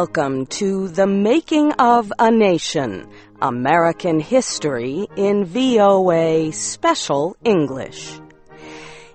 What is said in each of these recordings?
Welcome to The Making of a Nation American History in VOA Special English.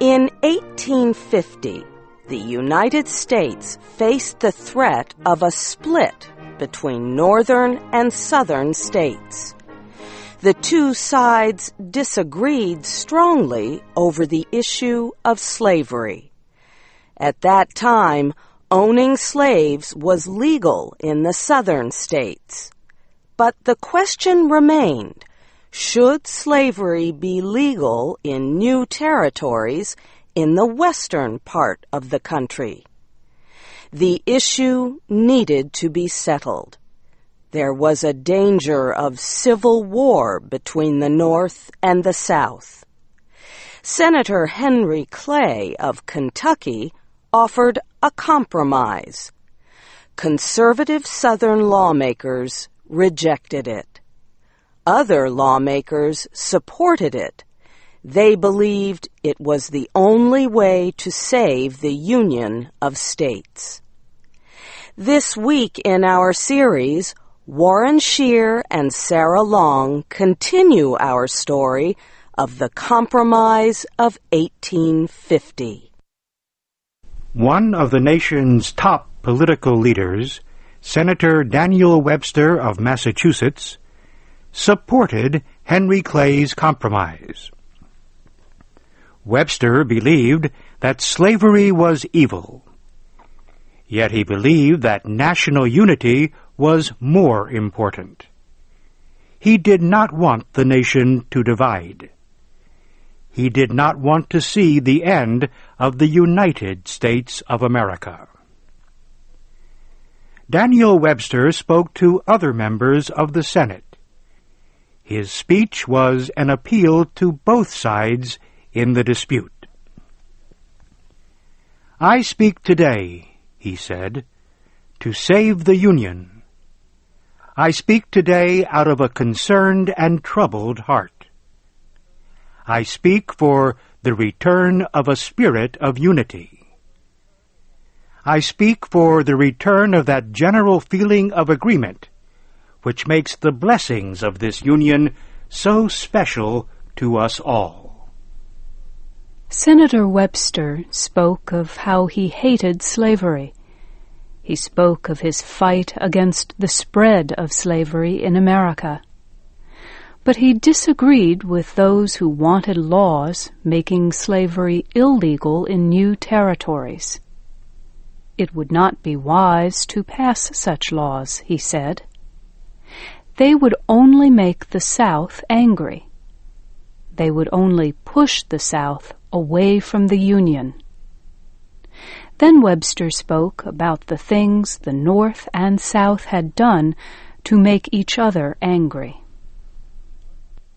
In 1850, the United States faced the threat of a split between northern and southern states. The two sides disagreed strongly over the issue of slavery. At that time, owning slaves was legal in the southern states. But the question remained, should slavery be legal in new territories in the western part of the country? The issue needed to be settled. There was a danger of civil war between the North and the South. Senator Henry Clay of Kentucky offered a compromise. Conservative Southern lawmakers rejected it. Other lawmakers supported it. They believed it was the only way to save the Union of States. This week in our series, Warren Scheer and Sarah Long continue our story of the Compromise of 1850. One of the nation's top political leaders, Senator Daniel Webster of Massachusetts, supported Henry Clay's compromise. Webster believed that slavery was evil. Yet he believed that national unity was more important. He did not want the nation to divide. He did not want to see the end of the United States of America. Daniel Webster spoke to other members of the Senate. His speech was an appeal to both sides in the dispute. I speak today, he said, to save the Union. I speak today out of a concerned and troubled heart. I speak for the return of a spirit of unity. I speak for the return of that general feeling of agreement which makes the blessings of this union so special to us all. Senator Webster spoke of how he hated slavery. He spoke of his fight against the spread of slavery in America but he disagreed with those who wanted laws making slavery illegal in new territories. It would not be wise to pass such laws, he said. They would only make the South angry. They would only push the South away from the Union. Then Webster spoke about the things the North and South had done to make each other angry.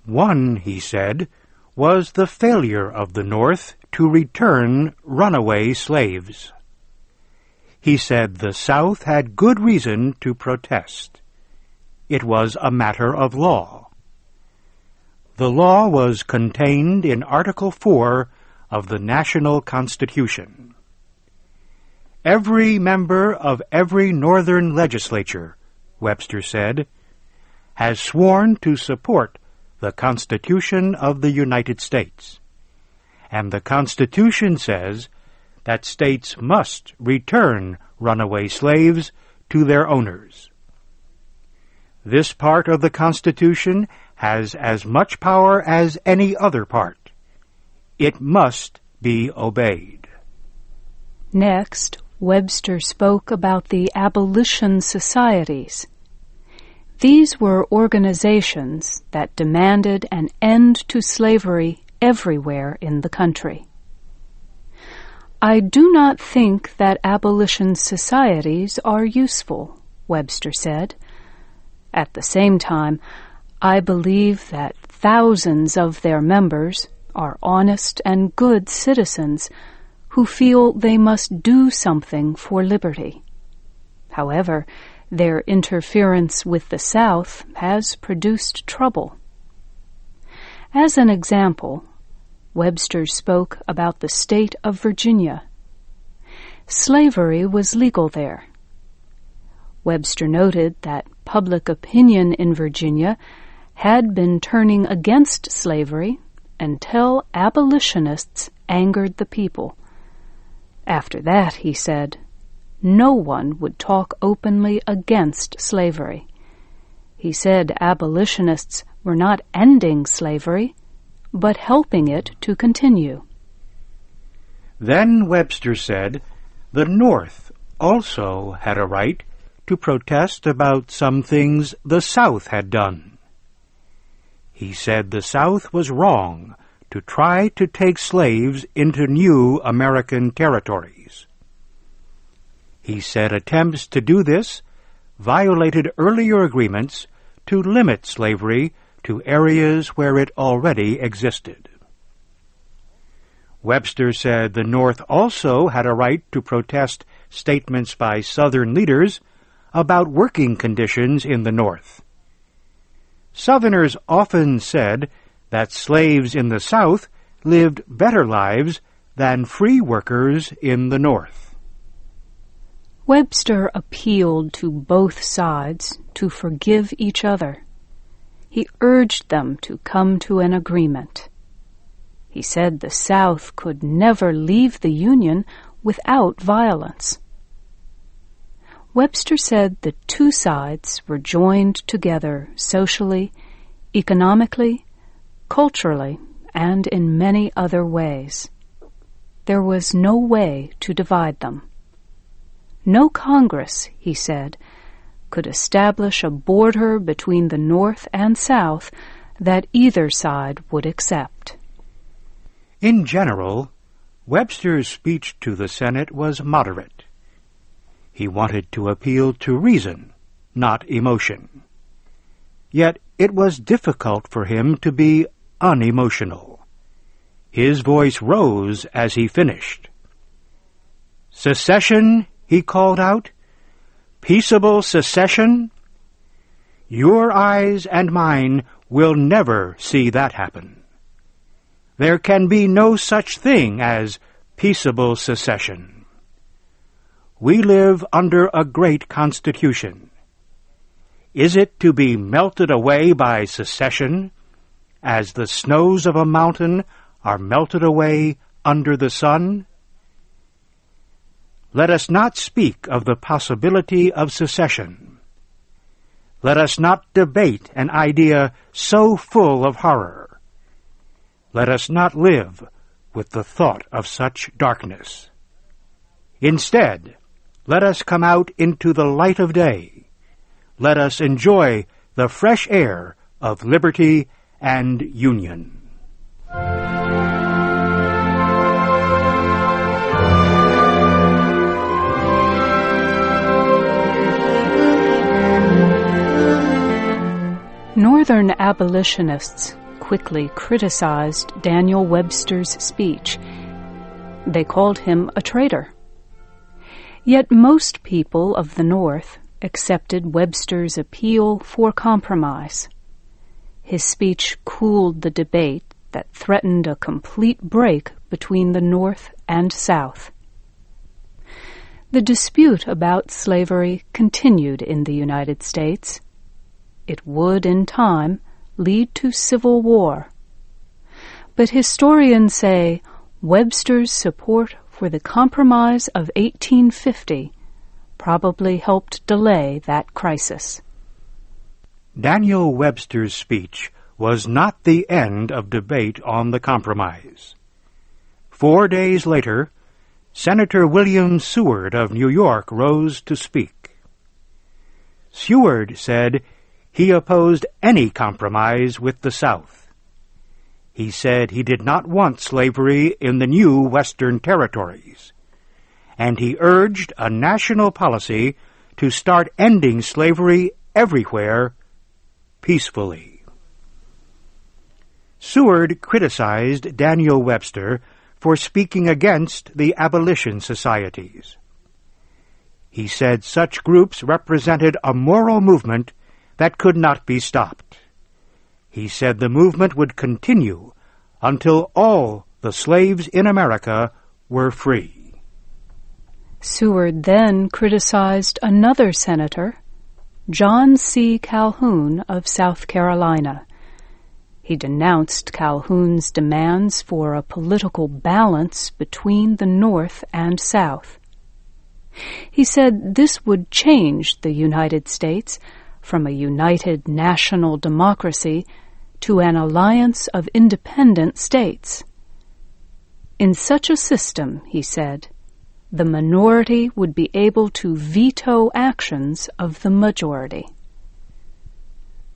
One, he said, was the failure of the North to return runaway slaves. He said the South had good reason to protest. It was a matter of law. The law was contained in Article 4 of the National Constitution. Every member of every Northern legislature, Webster said, has sworn to support the Constitution of the United States. And the Constitution says that states must return runaway slaves to their owners. This part of the Constitution has as much power as any other part. It must be obeyed. Next, Webster spoke about the abolition societies these were organizations that demanded an end to slavery everywhere in the country. I do not think that abolition societies are useful, Webster said. At the same time, I believe that thousands of their members are honest and good citizens who feel they must do something for liberty. However, their interference with the South has produced trouble. As an example, Webster spoke about the state of Virginia. Slavery was legal there. Webster noted that public opinion in Virginia had been turning against slavery until abolitionists angered the people. After that, he said, no one would talk openly against slavery. He said abolitionists were not ending slavery, but helping it to continue. Then Webster said the North also had a right to protest about some things the South had done. He said the South was wrong to try to take slaves into new American territories. He said attempts to do this violated earlier agreements to limit slavery to areas where it already existed. Webster said the North also had a right to protest statements by Southern leaders about working conditions in the North. Southerners often said that slaves in the South lived better lives than free workers in the North. Webster appealed to both sides to forgive each other. He urged them to come to an agreement. He said the South could never leave the Union without violence. Webster said the two sides were joined together socially, economically, culturally, and in many other ways. There was no way to divide them. No Congress, he said, could establish a border between the North and South that either side would accept. In general, Webster's speech to the Senate was moderate. He wanted to appeal to reason, not emotion. Yet it was difficult for him to be unemotional. His voice rose as he finished. Secession, he called out. Peaceable secession? Your eyes and mine will never see that happen. There can be no such thing as peaceable secession. We live under a great constitution. Is it to be melted away by secession, as the snows of a mountain are melted away under the sun? Let us not speak of the possibility of secession. Let us not debate an idea so full of horror. Let us not live with the thought of such darkness. Instead, let us come out into the light of day. Let us enjoy the fresh air of liberty and union. Northern abolitionists quickly criticized Daniel Webster's speech. They called him a traitor. Yet most people of the North accepted Webster's appeal for compromise. His speech cooled the debate that threatened a complete break between the North and South. The dispute about slavery continued in the United States it would, in time, lead to civil war. But historians say Webster's support for the Compromise of 1850 probably helped delay that crisis. Daniel Webster's speech was not the end of debate on the compromise. Four days later, Senator William Seward of New York rose to speak. Seward said he opposed any compromise with the South. He said he did not want slavery in the new Western territories, and he urged a national policy to start ending slavery everywhere peacefully. Seward criticized Daniel Webster for speaking against the abolition societies. He said such groups represented a moral movement that could not be stopped. He said the movement would continue until all the slaves in America were free. Seward then criticized another senator, John C. Calhoun of South Carolina. He denounced Calhoun's demands for a political balance between the North and South. He said this would change the United States from a united national democracy to an alliance of independent states. In such a system, he said, the minority would be able to veto actions of the majority.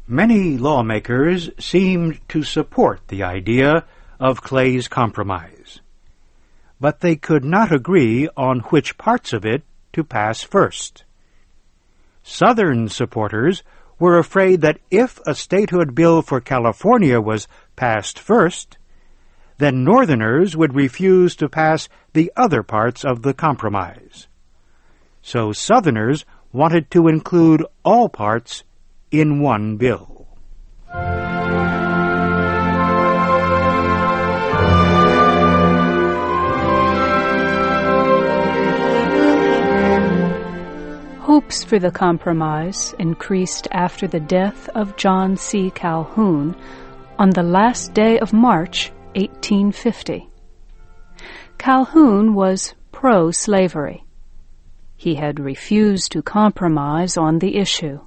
Many lawmakers seemed to support the idea of Clay's compromise, but they could not agree on which parts of it to pass first. Southern supporters were afraid that if a statehood bill for California was passed first, then Northerners would refuse to pass the other parts of the compromise. So Southerners wanted to include all parts in one bill. Hopes for the compromise increased after the death of John C. Calhoun on the last day of March 1850. Calhoun was pro slavery. He had refused to compromise on the issue.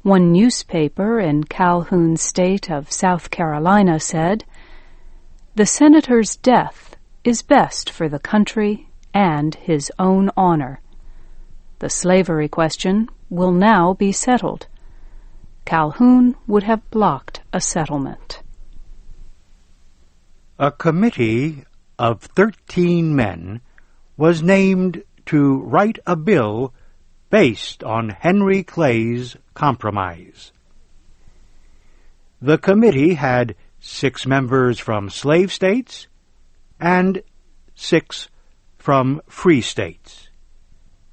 One newspaper in Calhoun's state of South Carolina said, The senator's death is best for the country and his own honor. The slavery question will now be settled. Calhoun would have blocked a settlement. A committee of thirteen men was named to write a bill based on Henry Clay's compromise. The committee had six members from slave states and six from free states.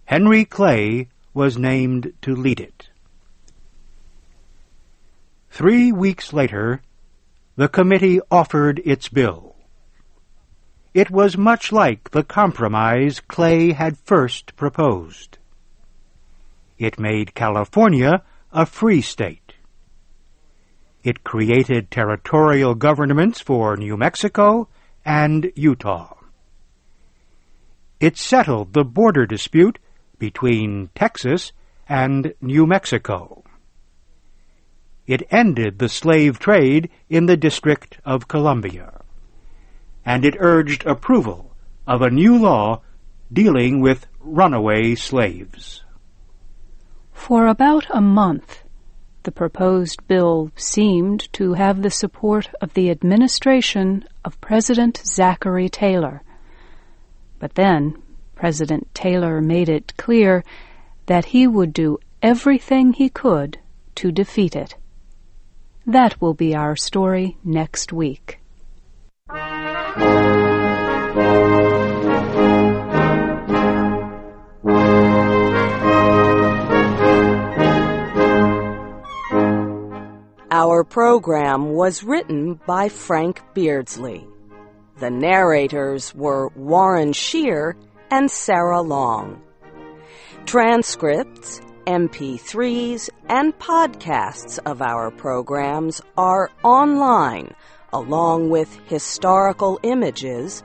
Henry Clay was named to lead it. Three weeks later, the committee offered its bill. It was much like the compromise Clay had first proposed. It made California a free state. It created territorial governments for New Mexico and Utah. It settled the border dispute between Texas and New Mexico. It ended the slave trade in the District of Columbia. And it urged approval of a new law dealing with runaway slaves. For about a month, the proposed bill seemed to have the support of the administration of President Zachary Taylor. But then President Taylor made it clear that he would do everything he could to defeat it. That will be our story next week. Our program was written by Frank Beardsley. The narrators were Warren Scheer and Sarah Long. Transcripts, MP3s, and podcasts of our programs are online along with historical images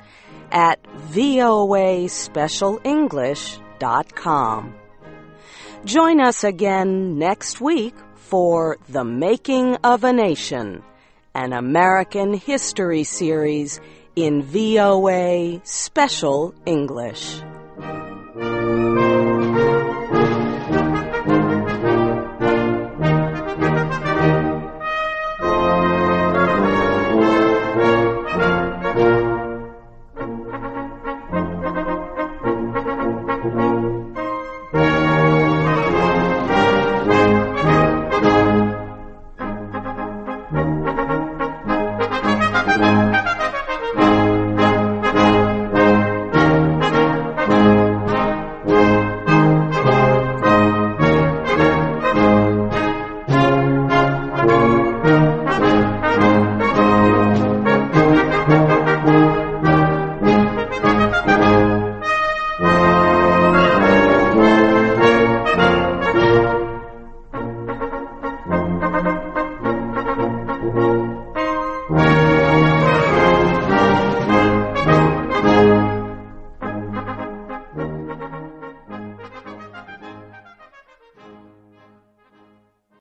at voaspecialenglish.com. Join us again next week for The Making of a Nation, an American history series in VOA Special English.